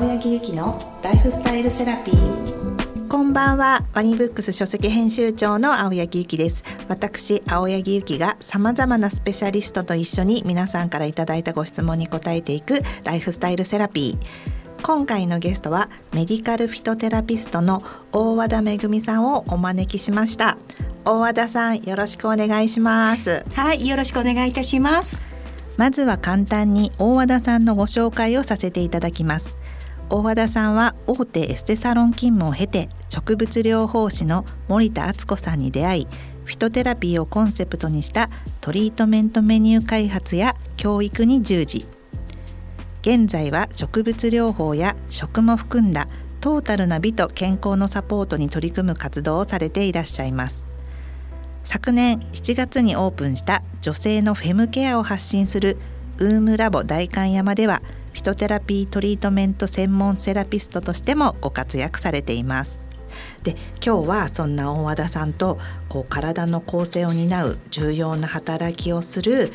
青柳ゆきのライフスタイルセラピー。こんばんは。ワニブックス書籍編集長の青柳ゆきです。私青柳ゆきが様々なスペシャリストと一緒に皆さんからいただいたご質問に答えていくライフスタイルセラピー。今回のゲストはメディカルフィトテラピストの大和田めぐみさんをお招きしました。大和田さんよろしくお願いします。はいよろしくお願いいたします。まずは簡単に大和田さんのご紹介をさせていただきます大和田さんは大手エステサロン勤務を経て植物療法士の森田敦子さんに出会いフィトテラピーをコンセプトにしたトリートメントメニュー開発や教育に従事。現在は植物療法や食も含んだトータルな美と健康のサポートに取り組む活動をされていらっしゃいます。昨年7月にオープンした女性のフェムケアを発信するウームラボ代官山ではフィトテラピートリートメント専門セラピストとしてもご活躍されています。で今日はそんな大和田さんとこう体の構成を担う重要な働きをする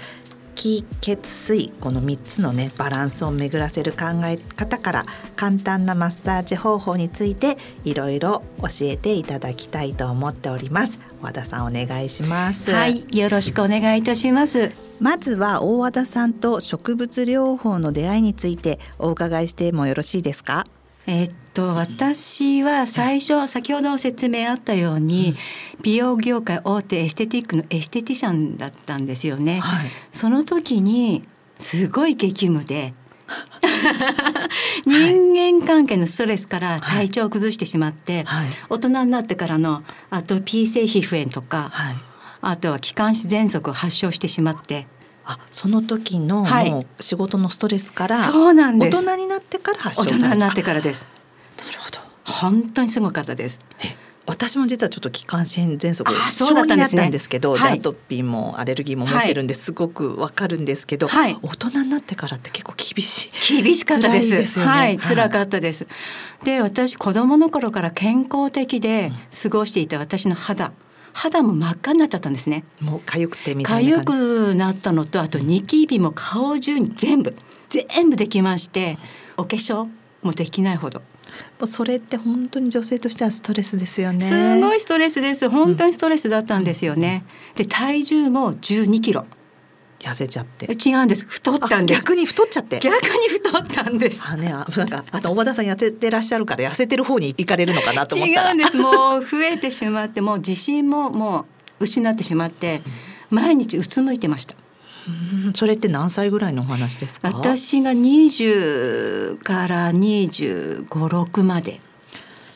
気血水この3つのねバランスを巡らせる考え方から簡単なマッサージ方法についていろいろ教えていただきたいと思っております。和田さんお願いします。はいよろしくお願いいたします。まずは大和田さんと植物療法の出会いについてお伺いしてもよろしいですか？えっと私は最初先ほど説明あったように、美容業界大手エステティックのエステティシャンだったんですよね。はい、その時にすごい激務で 人間関係のストレスから体調を崩してしまって、はい、大人になってからのあと P 性皮膚炎とか、はい、あとは気管支喘息を発症してしまって。あその時のもう仕事のストレスから、そうなんです。大人になってから発症大人になってからです。なるほど。本当にすごかったです。私も実はちょっと気管支炎喘息そうだったんですけど、はい。でアトピーもアレルギーも持ってるんですごくわかるんですけど、はい。大人になってからって結構厳しい。厳しかったです。ですよね。はい、はい。辛かったです。で、私子供の頃から健康的で過ごしていた私の肌、肌も真っ赤になっちゃったんですね。もう痒くてみたいな痒。くなったのと、あとニキビも顔中に全部全部できまして、お化粧もできないほど。もうそれって本当に女性としてはストレスですよね。すごいストレスです。本当にストレスだったんですよね。で、体重も12キロ。痩せちゃって。違うんです。太ったんです。逆に太っちゃって。逆に太ったんです。あね、あなんかあと大和田さん痩せてらっしゃるから痩せてる方に行かれるのかなと思っ違たら。うんですもう増えてしまってもう自信ももう失ってしまって毎日うつむいてましたうんそれって何歳ぐらいのお話ですか？私が20から2 5 6まで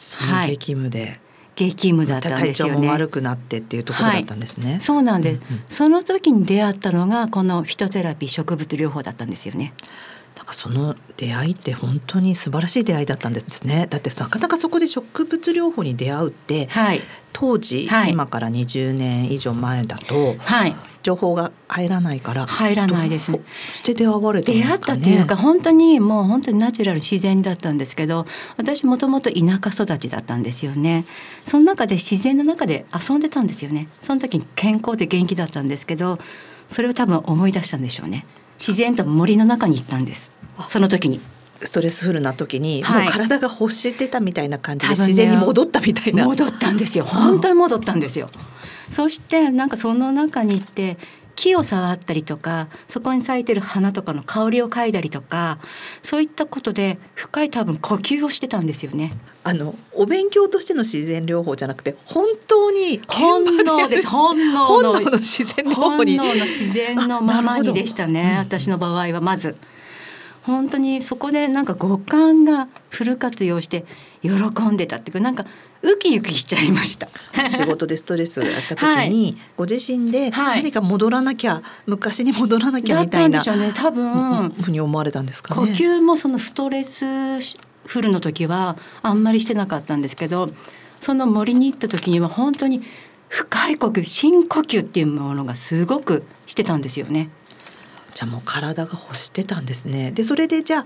その激務で、激務だったんですよね。悪くなってっていうところだったんですね。そうなんです、うんうん。その時に出会ったのがこのフィトテラピー植物療法だったんですよね。なんかその出会いって本当に素晴らしい出会いだったんですね。だってなかなかそこで植物療法に出会うってはい。当時、はい。今から20年以上前だとはい。情報が入らないから入らないです。どうして出会われたん出会っ。たというか本当にもう本当にナチュラル自然だったんですけど私もともと田舎育ちだったんですよね。その中で自然の中で遊んでたんですよね。その時に健康で元気だったんですけどそれを多分思い出したんでしょうね。自然と森の中に行ったんです。その時に。ストレスフルな時に、はい。もう体が欲してたみたいな感じで自然に戻ったみたいな。戻ったんですよ。本当に戻ったんですよ。そしてなんかその中に行って木を触ったりとかそこに咲いてる花とかの香りを嗅いだりとかそういったことで深い多分呼吸をしてたんですよね。あのお勉強としての自然療法じゃなくて本当に本能です。本能の自然療法に。本能の自然のままにでしたねあなるほど私の場合はまず。本当にそこでなんか五感がフル活用して喜んでたっていうかなんかウキウキしちゃいました仕事でストレスがあった時はいに、ご自身ではい何か戻らなきゃ、昔に戻らなきゃだったんでみたいなしょうね多分ふうに思われたんですか呼ね。吸もそのストレスフルの時はあんまりしてなかったんですけどその森に行った時には本当に深い呼吸深呼吸っていうものがすごくしてたんですよね。じゃあもう体が欲してたんですね。でそれでじゃあ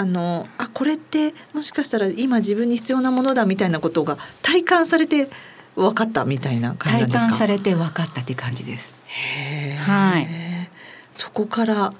あのあこれってもしかしたら今自分に必要なものだみたいなことが体感されて分かったみたいな感じですか？体感されて分かったっていう感じです。はい。そこから？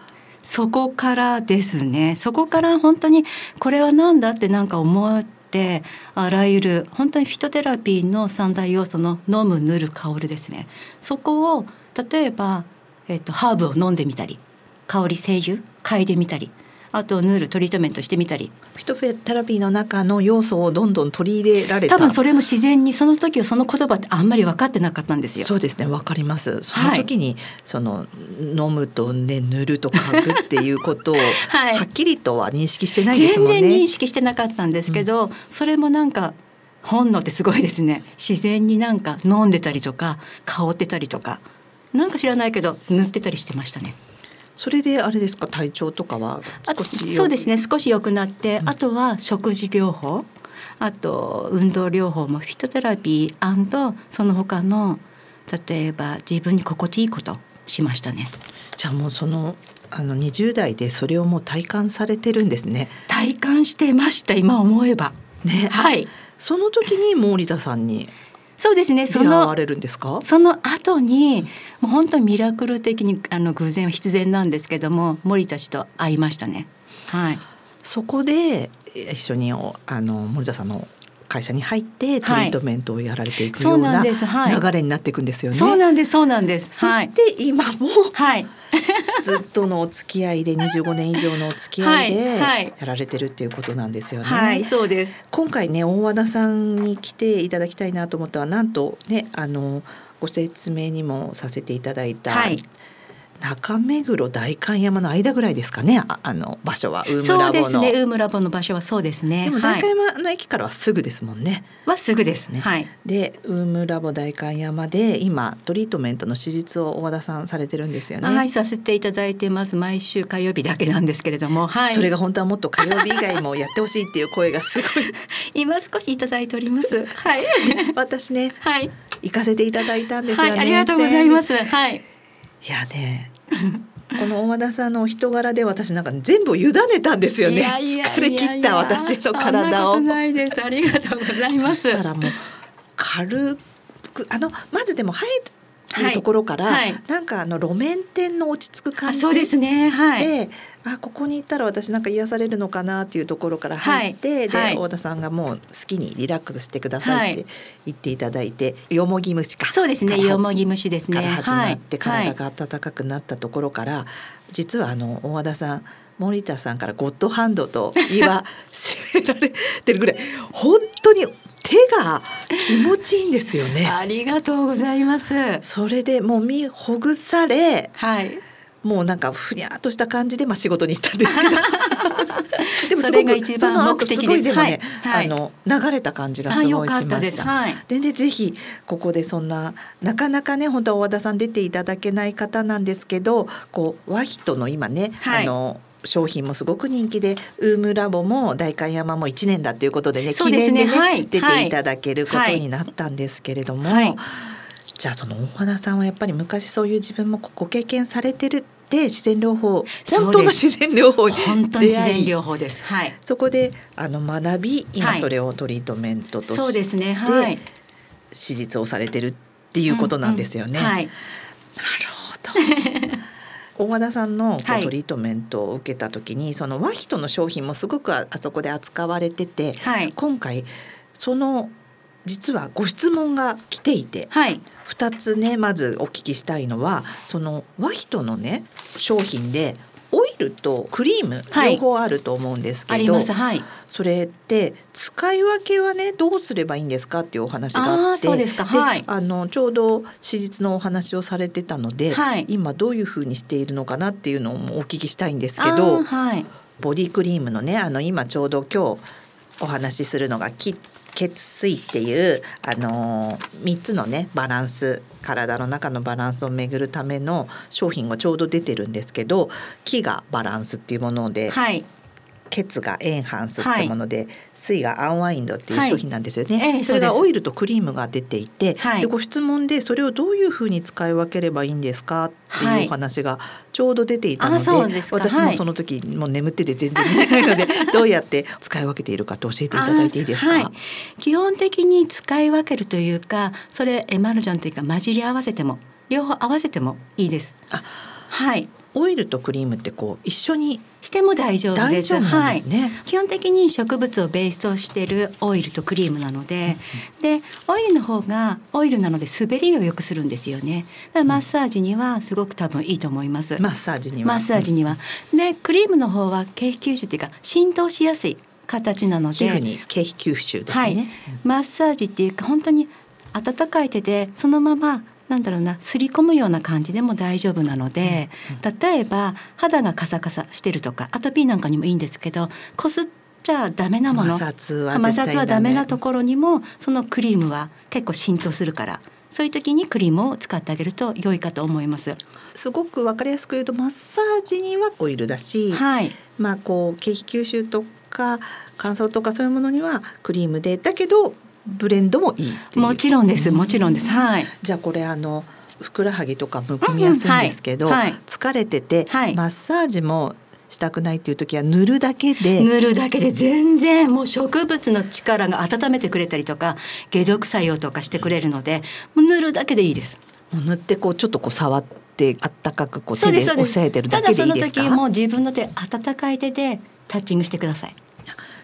そこからですね。そこから本当にこれは何だってなんか思ってあらゆる本当にフィトテラピーの三大要素の飲む塗る香るですね。そこを例えば、えっと、ハーブを飲んでみたり香り精油嗅いでみたりあと塗るトリートメントしてみたり。フィトテラピーの中の要素をどんどん取り入れられた。多分それも自然にその時はその言葉ってあんまり分かってなかったんですよ。そうですねわかります。その時に、はい、その飲むとね塗ると嗅ぐっていうことを はい、はっきりとは認識してないですもんね。全然認識してなかったんですけど、うん、それもなんか本能ってすごいですね。自然になんか飲んでたりとか香ってたりとか。なんか知らないけど塗ってたりしてましたね。それであれですか？体調とかは？少しそうですね少し良くなって、うん、あとは食事療法あと運動療法もフィトテラピーその他の例えば自分に心地いいことしましたね。じゃあもうそのあの20代でそれをもう体感されてるんですね。体感してました今思えば。ね。はい。その時に森田さんにそうですね。そのその後にもう本当にミラクル的にあの偶然は必然なんですけども森たちと会いましたね。はい、そこで一緒にあの森田さんの会社に入ってトリートメントをやられていくような流れになっていくんですよね。そうなんです。そうなんです。そして今も、はい、ずっとのお付き合いで25年以上のお付き合いでやられてるっていうことなんですよね。はい、そうです。今回ね大和田さんに来ていただきたいなと思ったのはなんとねあのご説明にもさせていただいた、はい、中目黒代官山の間ぐらいですかね。ああの場所は。ウームラボの。そうですねウームラボの場所はそうですね。でも代官山の駅からはすぐですもんね、はすぐですね。はい。でウームラボ代官山で今トリートメントの手術を和田さんされてるんですよね。はいさせていただいてます。毎週火曜日だけなんですけれども。はい。それが本当はもっと火曜日以外もやってほしいっていう声がすごい。今少しいただいております。はい。私ねはい。行かせていただいたんですよね、はい、ありがとうございます。はいいやねこの大和田さんのお人柄で私なんか全部委ねたんですよね。疲れ切った私の体を。ないです。ありがとうございます。そしたらもう軽くあのまずでも入るところから、はい。はい、なんかあの路面店の落ち着く感じそうですね、はい、であここに行ったら私なんか癒されるのかなっていうところから入って、はい、で、はい、大田さんがもう好きにリラックスしてくださいって言っていただいて、よもぎ虫か。そうですね。よもぎ虫ですね。から始まって体が温かくなったところから、実はあの大和田さん森田さんからゴッドハンドと言わせられてるぐらい本当に手が気持ちいいんですよね。ありがとうございます。それでもう身ほぐされ、はい、もうなんかふにゃっとした感じでまあ仕事に行ったんですけど。でもすごくその目的です。もね、はい、あの流れた感じがすごいしました。はい、でねぜひここでそんななかなかね本当は大和田さん出ていただけない方なんですけどこう和人の今ね、はい、あの商品もすごく人気でウームラボも代官山も1年だっていうことでね記念でね、はい、出ていただけることになったんですけれども。はい。じゃあその大花さんはやっぱり昔そういう自分もご経験されてるって自然療法本当の自然療法本当に自然療法です、はい、そこであの学び今それをトリートメントとして、そうですね。はい、手術をされてるっていうことなんですよね。うんうん。はい、なるほど大和田さんのトリートメントを受けた時に、はい、その和人の商品もすごくあそこで扱われてて、はい、今回その実はご質問が来ていて、はい、2つねまずお聞きしたいのはその和人のね商品でルとクリーム両方あると思うんですけど、はい、それって使い分けはねどうすればいいんですかっていうお話があってあのちょうど史実のお話をされてたので、はい、今どういうふうにしているのかなっていうのもお聞きしたいんですけど、はい、ボディクリームのねあの今ちょうど今日お話しするのがキッ血水っていうあの3つのねバランス体の中のバランスをめぐるための商品がちょうど出てるんですけど木がバランスっていうもので、はい、血がエンハンスってもので、はい、水がアンワインドっていう商品なんですよね、はい。それがオイルとクリームが出ていて、はい、でご質問でそれをどういうふうに使い分ければいいんですかっていうお話がちょうど出ていたので,、私もその時もう眠ってて全然見えないので、どうやって使い分けているかと教えていただいていいですか、基本的に使い分けるというかそれエマルジョンというか混じり合わせても両方合わせてもいいです。あはい。オイルとクリームってこう一緒にしても大丈夫です。ですねはい。基本的に植物をベースとしているオイルとクリームなので、でオイルの方がオイルなので滑りを良くするんですよね。マッサージにはすごく多分いいと思います。マッサージにはマッサージには。でクリームの方は経皮吸収っていうか浸透しやすい形なので、に経皮吸収ですね、はい、マッサージっていうか本当に温かい手でそのままなんだろうなすり込むような感じでも大丈夫なので、例えば肌がカサカサしてるとかアトピーなんかにもいいんですけどこすっちゃダメなもの摩擦は摩擦はダメなところにもそのクリームは結構浸透するからそういう時にクリームを使ってあげると良いかと思います。すごくわかりやすく言うとマッサージにはオイルだし、はい、まあこう経皮吸収とか乾燥とかそういうものにはクリームで。だけどブレンドもいいっていうもちろんですもちろんです。はい。じゃあこれあのふくらはぎとかむくみやすいんですけど、うんはいはい疲れてて、はいマッサージもしたくないっていう時は塗るだけで塗るだけで全然もう植物の力が温めてくれたりとか解毒作用とかしてくれるのでもう塗るだけでいいです。塗ってこうちょっとこう触ってあったかくこう手で。押さえてるだただそのけでいいですか？時も自分の手温かい手でタッチングしてください。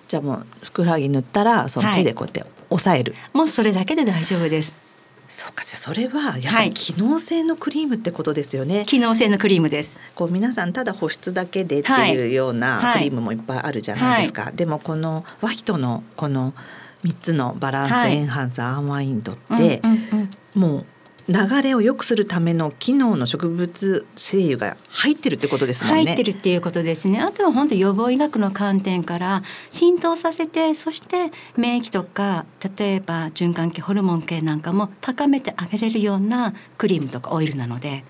じゃあもうふくらはぎ塗ったらその手でこうやって押さえる、もうそれだけで大丈夫です。そうかじゃあそれはやっぱり機能性のクリームってことですよね、機能性のクリームです。こう皆さんただ保湿だけでってはいいうようなはい。クリームもいっぱいあるじゃないですか、でもこのワヒトのこの3つのバランスはい。エンハンサーアンワインドって、うんうんうん。もう流れを良くするための機能の植物精油が入ってるってことですもんね。入ってるっていうことですね。あとは本当予防医学の観点から浸透させて、そして免疫とか例えば循環器ホルモン系なんかも高めてあげれるようなクリームとかオイルなので、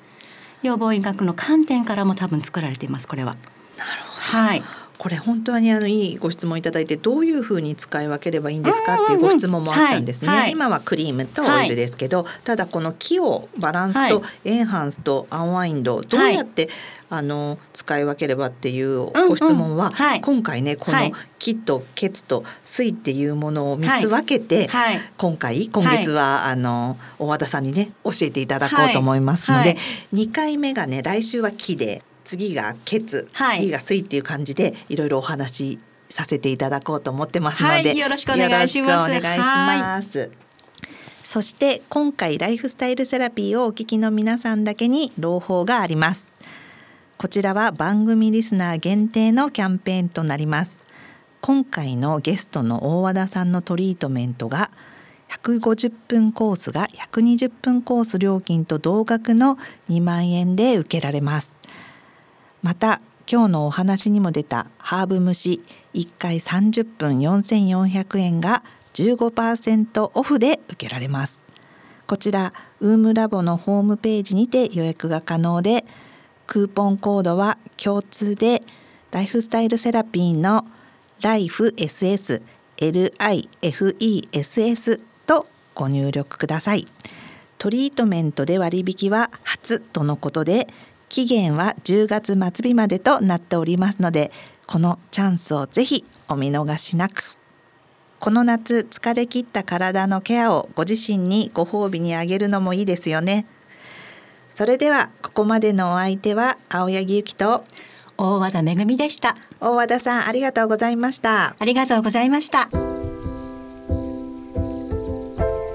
予防医学の観点からも多分作られていますこれは。なるほどはい。これ本当にあのいいご質問いただいてどういうふうに使い分ければいいんですかっていうご質問もあったんですね、はいはい。今はクリームとオイルですけど、ただこの木をバランスとはエンハンスとアンワインドどうやって、あの使い分ければっていうご質問は、うんうん。はい。今回ねこのはい。木とケツと水っていうものを3つはい分けて、はい。今回今月は、あの大和田さんにね教えていただこうと思いますので、はい。はい。2回目がね来週は木で次がケツ、はい次が水っていう感じでいろいろお話しさせていただこうと思ってますので、はいよろしくお願いしますます。そして今回ライフスタイルセラピーをお聞きの皆さんだけに朗報があります。こちらは番組リスナー限定のキャンペーンとなります。今回のゲストの大和田さんのトリートメントが150分コースが120分コース料金と同額の2万円で受けられます。また今日のお話にも出たハーブ蒸し1回30分4400円が15%オフで受けられます。こちらウームラボのホームページにて予約が可能でクーポンコードは共通でライフスタイルセラピーの LIFESS LIFESS とご入力ください。トリートメントで割引は初とのことで期限は10月末日までとなっておりますのでこのチャンスをぜひお見逃しなくこの夏疲れ切った体のケアをご自身にご褒美にあげるのもいいですよねそれではここまでのお相手は青柳ゆきと大和田めぐみでした。大和田さんありがとうございましたありがとうございました。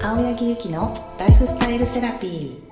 青柳ゆきのライフスタイルセラピー